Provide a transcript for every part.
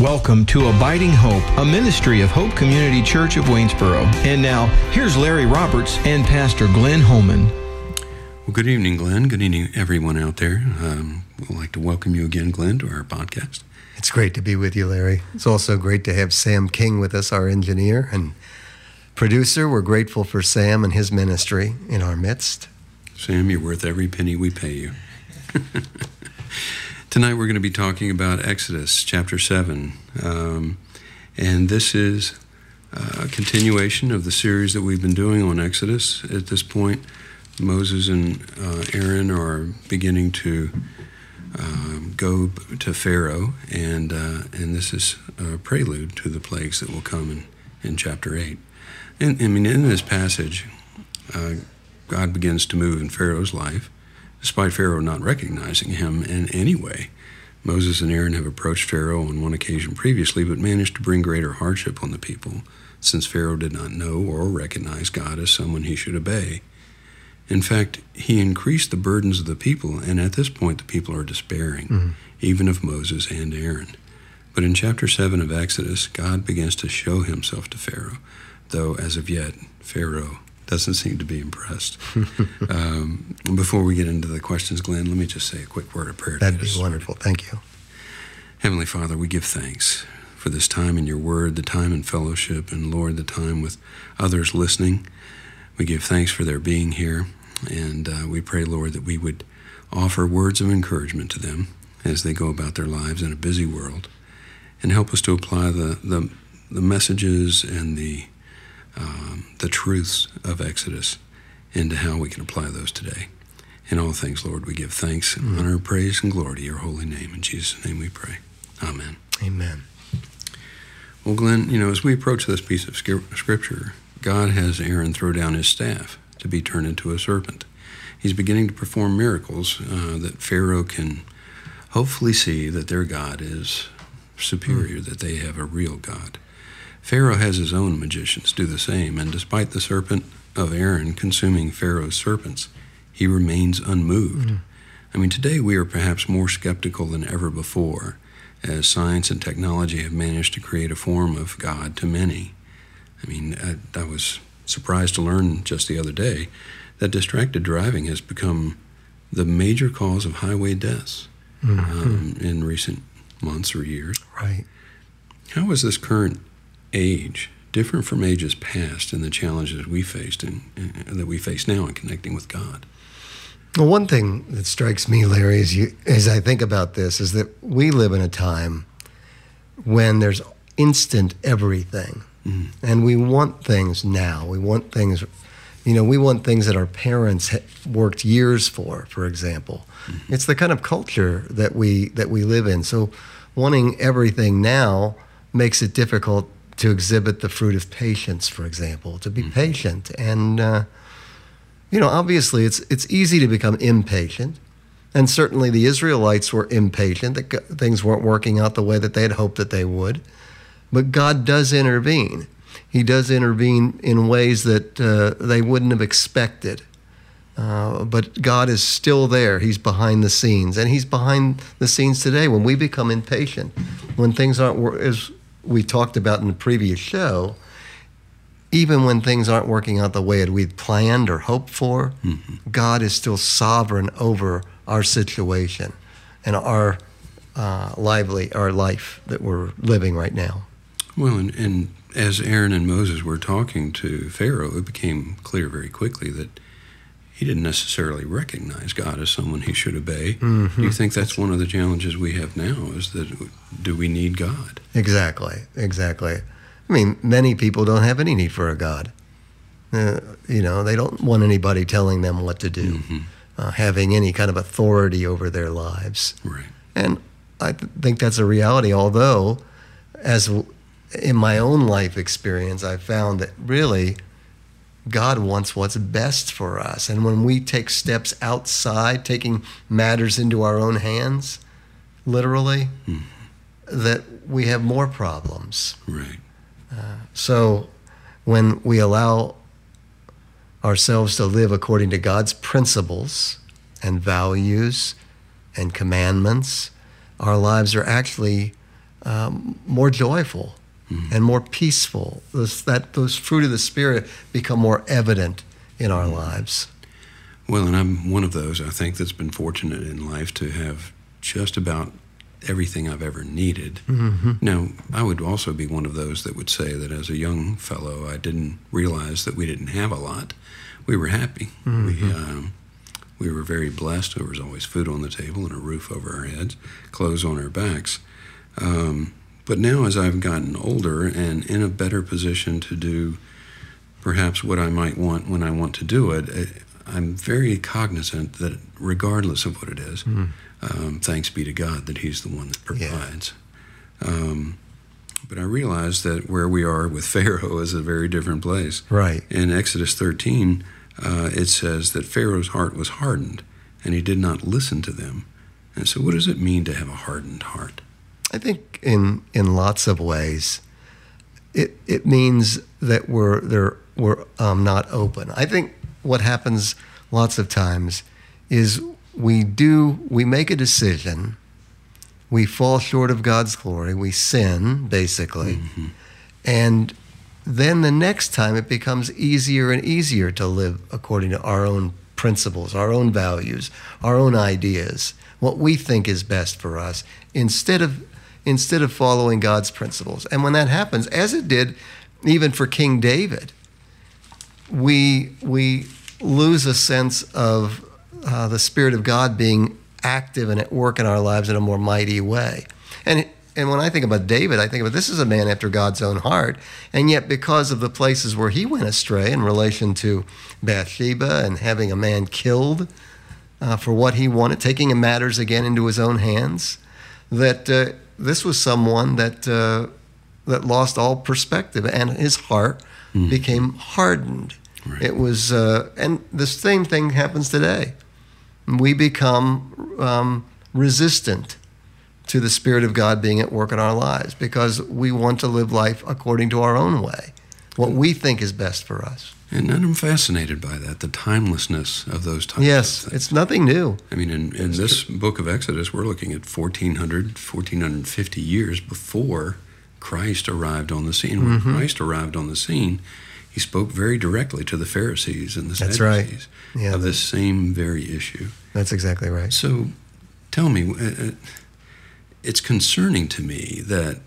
Welcome to Abiding Hope, a ministry of Hope Community Church of Waynesboro. And now, here's Larry Roberts and Pastor Glenn Holman. Well, good evening, Glenn. Good evening, everyone out there. Um, we'd like to welcome you again, Glenn, to our podcast. It's great to be with you, Larry. It's also great to have Sam King with us, our engineer and producer. We're grateful for Sam and his ministry in our midst. Sam, you're worth every penny we pay you. Tonight we're going to be talking about Exodus chapter 7. Um, and this is a continuation of the series that we've been doing on Exodus. At this point, Moses and uh, Aaron are beginning to um, go to Pharaoh, and, uh, and this is a prelude to the plagues that will come in, in chapter 8. And I mean, in this passage, uh, God begins to move in Pharaoh's life despite Pharaoh not recognizing him in any way. Moses and Aaron have approached Pharaoh on one occasion previously, but managed to bring greater hardship on the people, since Pharaoh did not know or recognize God as someone he should obey. In fact, he increased the burdens of the people, and at this point, the people are despairing, mm-hmm. even of Moses and Aaron. But in chapter 7 of Exodus, God begins to show himself to Pharaoh, though as of yet, Pharaoh doesn't seem to be impressed. um, before we get into the questions, Glenn, let me just say a quick word of prayer. That'd be wonderful. Thank you. Heavenly Father, we give thanks for this time in your word, the time in fellowship, and Lord, the time with others listening. We give thanks for their being here, and uh, we pray, Lord, that we would offer words of encouragement to them as they go about their lives in a busy world, and help us to apply the, the, the messages and the um, the truths of Exodus into how we can apply those today. In all things, Lord, we give thanks and mm-hmm. honor, praise, and glory to your holy name. In Jesus' name we pray. Amen. Amen. Well, Glenn, you know, as we approach this piece of scripture, God has Aaron throw down his staff to be turned into a serpent. He's beginning to perform miracles uh, that Pharaoh can hopefully see that their God is superior, mm. that they have a real God. Pharaoh has his own magicians do the same, and despite the serpent of Aaron consuming Pharaoh's serpents, he remains unmoved. Mm-hmm. I mean, today we are perhaps more skeptical than ever before, as science and technology have managed to create a form of God to many. I mean, I, I was surprised to learn just the other day that distracted driving has become the major cause of highway deaths mm-hmm. um, in recent months or years. Right. How is this current age different from ages past and the challenges we faced and that we face now in connecting with God? Well, one thing that strikes me, Larry, as, you, as I think about this, is that we live in a time when there's instant everything, mm. and we want things now. We want things, you know, we want things that our parents worked years for. For example, mm-hmm. it's the kind of culture that we that we live in. So, wanting everything now makes it difficult to exhibit the fruit of patience, for example, to be mm-hmm. patient. And, uh, you know, obviously it's, it's easy to become impatient. And certainly the Israelites were impatient that things weren't working out the way that they had hoped that they would. But God does intervene. He does intervene in ways that uh, they wouldn't have expected. Uh, but God is still there. He's behind the scenes. And He's behind the scenes today when we become impatient, when things aren't as we talked about in the previous show, even when things aren't working out the way that we'd planned or hoped for, mm-hmm. God is still sovereign over our situation and our uh, lively, our life that we're living right now. Well, and, and as Aaron and Moses were talking to Pharaoh, it became clear very quickly that he didn't necessarily recognize God as someone he should obey. Mm-hmm. Do you think that's one of the challenges we have now? Is that do we need God? Exactly, exactly. I mean, many people don't have any need for a God. Uh, you know, they don't want anybody telling them what to do, mm-hmm. uh, having any kind of authority over their lives. Right. And I th- think that's a reality. Although, as w- in my own life experience, I found that really God wants what's best for us. And when we take steps outside, taking matters into our own hands, literally, mm. that we have more problems. Right. Uh, so when we allow ourselves to live according to God's principles and values and commandments, our lives are actually um, more joyful mm-hmm. and more peaceful. Those, that, those fruit of the Spirit become more evident in our mm-hmm. lives. Well, and I'm one of those, I think, that's been fortunate in life to have just about everything I've ever needed. Mm-hmm. Now, I would also be one of those that would say that as a young fellow, I didn't realize that we didn't have a lot. We were happy. Mm-hmm. We, um, we were very blessed. There was always food on the table and a roof over our heads, clothes on our backs. Um, but now, as I've gotten older and in a better position to do perhaps what I might want when I want to do it, eh, I'm very cognizant that regardless of what it is, mm. um, thanks be to God that He's the one that provides. Yeah. Um, but I realize that where we are with Pharaoh is a very different place. Right. In Exodus 13, uh, it says that Pharaoh's heart was hardened and he did not listen to them. And so, what does it mean to have a hardened heart? I think in in lots of ways, it it means that we're there we're um, not open. I think what happens lots of times is we do we make a decision, we fall short of God's glory, we sin basically, mm-hmm. and then the next time it becomes easier and easier to live according to our own principles, our own values, our own ideas, what we think is best for us, instead of instead of following God's principles. And when that happens, as it did even for King David, we, we lose a sense of uh, the Spirit of God being active and at work in our lives in a more mighty way. And, and when I think about David, I think about this is a man after God's own heart. And yet, because of the places where he went astray in relation to Bathsheba and having a man killed uh, for what he wanted, taking matters again into his own hands, that uh, this was someone that uh, that lost all perspective, and his heart mm. became hardened. Right. It was, uh, and the same thing happens today. We become um, resistant to the Spirit of God being at work in our lives because we want to live life according to our own way, what we think is best for us. And I'm fascinated by that, the timelessness of those times. Yes, it's nothing new. I mean, in, in this true. book of Exodus, we're looking at 1400, 1450 years before Christ arrived on the scene. When mm-hmm. Christ arrived on the scene, he spoke very directly to the Pharisees and the Sadducees right. yeah, of this same very issue. That's exactly right. So tell me, uh, uh, it's concerning to me that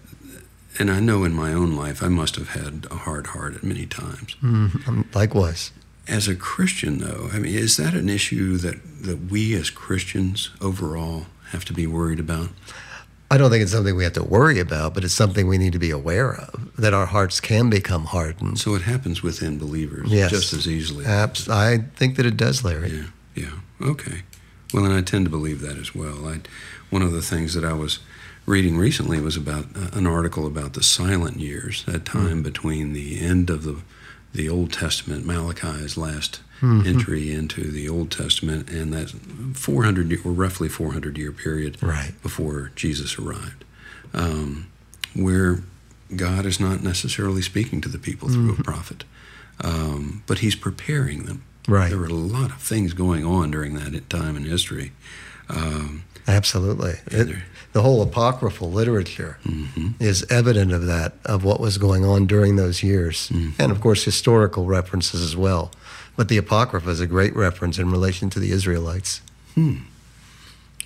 and I know in my own life I must have had a hard heart at many times. Mm, likewise. As a Christian, though, I mean, is that an issue that, that we as Christians overall have to be worried about? I don't think it's something we have to worry about, but it's something we need to be aware of that our hearts can become hardened. So it happens within believers yes. just as easily. Abs- I think that it does, Larry. Yeah, yeah. Okay. Well, and I tend to believe that as well. I, one of the things that I was reading recently was about uh, an article about the silent years, that hmm. time mm. between the end of the the Old Testament, Malachi's last mm-hmm. entry into the Old Testament, and that 400 or roughly 400 year period right. before Jesus arrived, um, where God is not necessarily speaking to the people through mm-hmm. a prophet, um, but He's preparing them. Right. There were a lot of things going on during that time in history. Um, Absolutely. It, the whole apocryphal literature mm-hmm. is evident of that, of what was going on during those years. Mm-hmm. And of course, historical references as well. But the Apocrypha is a great reference in relation to the Israelites. Hmm.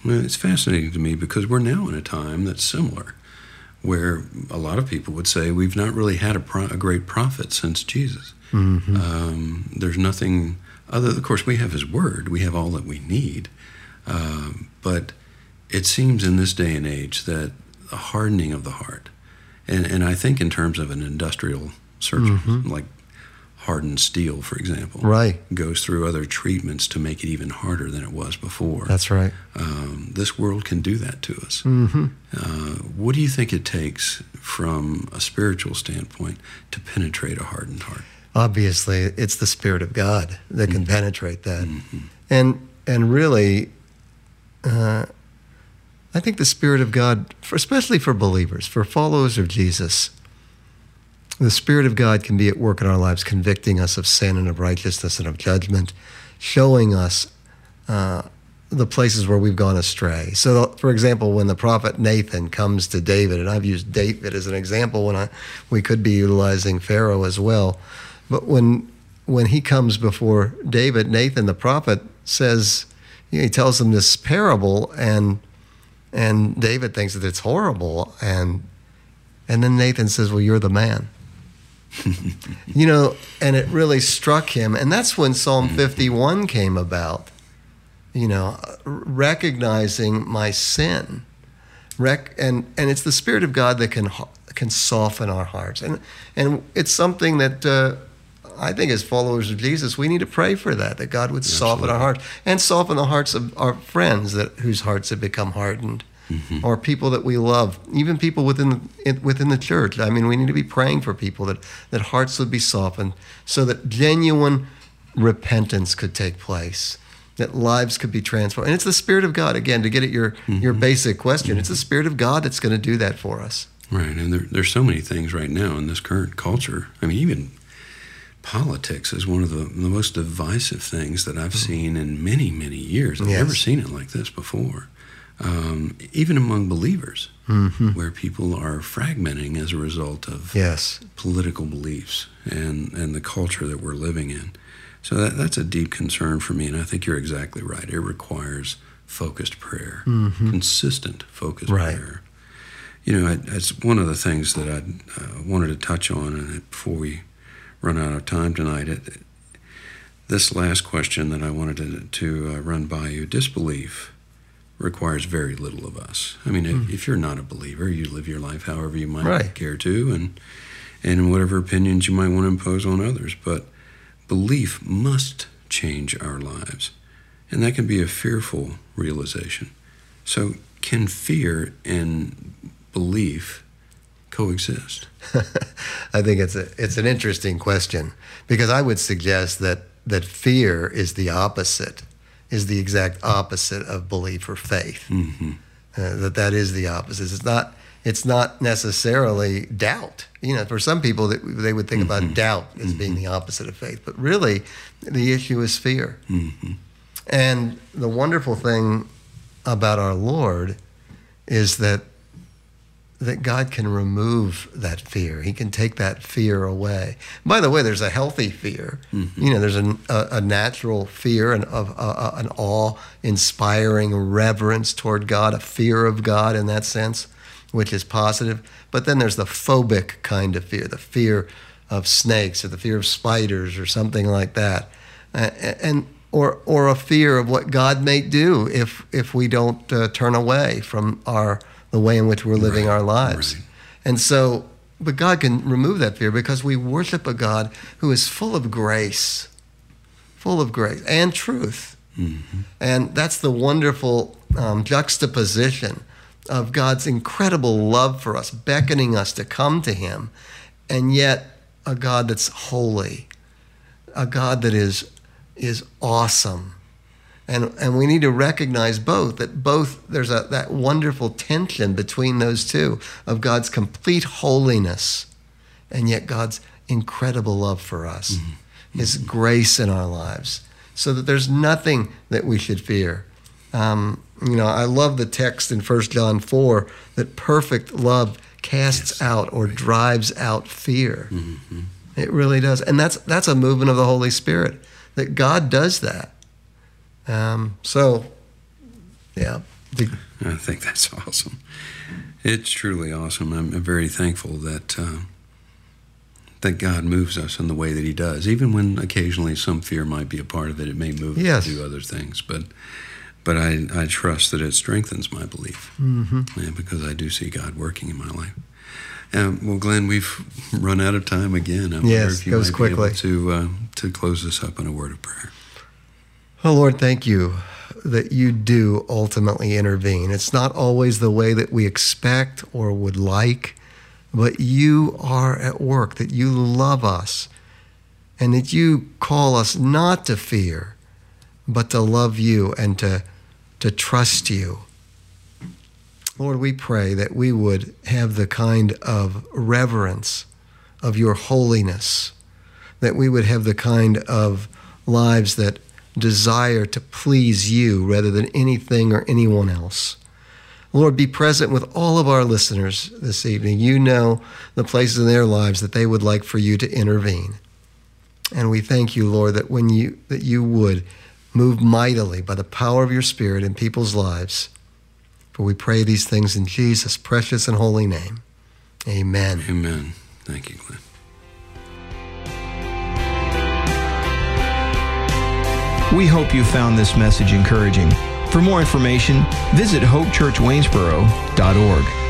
Well, it's fascinating to me because we're now in a time that's similar, where a lot of people would say we've not really had a, pro- a great prophet since Jesus. Mm-hmm. Um, there's nothing other. Of course, we have His Word. We have all that we need. Um, but it seems in this day and age that a hardening of the heart, and, and I think in terms of an industrial surgery, mm-hmm. like hardened steel, for example, right, goes through other treatments to make it even harder than it was before. That's right. Um, this world can do that to us. Mm-hmm. Uh, what do you think it takes from a spiritual standpoint to penetrate a hardened heart? Obviously, it's the Spirit of God that can mm-hmm. penetrate that, mm-hmm. and and really. Uh, I think the Spirit of God, for, especially for believers, for followers of Jesus, the Spirit of God can be at work in our lives, convicting us of sin and of righteousness and of judgment, showing us uh, the places where we've gone astray. So, for example, when the prophet Nathan comes to David, and I've used David as an example when I, we could be utilizing Pharaoh as well, but when when he comes before David, Nathan the prophet says, you know, he tells him this parable, and and David thinks that it's horrible, and and then Nathan says, "Well, you're the man." you know, and it really struck him, and that's when Psalm 51 came about you know, recognizing my sin. Rec- and, and it's the Spirit of God that can, can soften our hearts. And, and it's something that uh, I think as followers of Jesus, we need to pray for that, that God would Absolutely. soften our hearts and soften the hearts of our friends that, whose hearts have become hardened. Mm-hmm. Or people that we love, even people within the, within the church. I mean, we need to be praying for people that, that hearts would be softened so that genuine repentance could take place that lives could be transformed. And it's the Spirit of God, again, to get at your, mm-hmm. your basic question, mm-hmm. it's the Spirit of God that's going to do that for us. Right. And there, there's so many things right now in this current culture. I mean, even politics is one of the, the most divisive things that I've mm-hmm. seen in many, many years. I've yes. never seen it like this before. Um, even among believers, mm-hmm. where people are fragmenting as a result of yes. political beliefs and, and the culture that we're living in. So that, that's a deep concern for me, and I think you're exactly right. It requires focused prayer, mm-hmm. consistent focused right. prayer. You know, it's one of the things that I uh, wanted to touch on, and before we run out of time tonight, it, this last question that I wanted to, to uh, run by you disbelief requires very little of us. I mean, mm. if, if, you're not a believer, you live your life however you might right. care to, and and whatever opinions you might want to impose on others. But Belief must change our lives, and that can be a fearful realization. So, can fear and belief coexist? I think it's a it's an interesting question because I would suggest that that fear is the opposite, is the exact opposite of belief or faith. Mm-hmm. Uh, that that is the opposite. It's not it's not necessarily doubt. You know, for some people, that they would think mm-hmm. about doubt as mm-hmm. being the opposite of faith, but really, the issue is fear. Mm-hmm. And the wonderful thing about our Lord is that that God can remove that fear. He can take that fear away. By the way, there's a healthy fear. Mm-hmm. You know, there's a, a, natural fear and of uh, an awe-inspiring reverence toward God, a fear of God in that sense which is positive. But then there's the phobic kind of fear, the fear of snakes or the fear of spiders or something like that. And or or a fear of what God may do if if we don't uh, turn away from our the way in which we're living right, our lives. Right. And so but God can remove that fear because we worship a God who is full of grace, full of grace and truth. Mm-hmm. And that's the wonderful um, juxtaposition of God's incredible love for us, beckoning us to come to Him, and yet a God that's holy, a God that is, is awesome. And, and we need to recognize both that both there's a, that wonderful tension between those two of God's complete holiness and yet God's incredible love for us, mm-hmm. His grace in our lives, so that there's nothing that we should fear. Um, you know, I love the text in 1 John 4 that perfect love casts yes. out or drives out fear. Mm-hmm. It really does. And that's that's a movement of the Holy Spirit that God does that. Um, so, yeah. I think that's awesome. It's truly awesome. I'm very thankful that uh, that God moves us in the way that He does, even when occasionally some fear might be a part of it. It may move yes. us to do other things, but but I, I trust that it strengthens my belief mm-hmm. yeah, because I do see God working in my life. Um, well, Glenn, we've run out of time again. I yes, if you goes might quickly. Be able to uh, to close this up in a word of prayer. Oh Lord, thank you that you do ultimately intervene. It's not always the way that we expect or would like, but you are at work. That you love us, and that you call us not to fear, but to love you and to to trust you. Lord, we pray that we would have the kind of reverence of your holiness, that we would have the kind of lives that desire to please you rather than anything or anyone else. Lord, be present with all of our listeners this evening. You know the places in their lives that they would like for you to intervene. And we thank you, Lord, that when you that you would move mightily by the power of your spirit in people's lives. For we pray these things in Jesus' precious and holy name. Amen. Amen. Thank you, Glenn. We hope you found this message encouraging. For more information, visit hopechurchwaynesboro.org.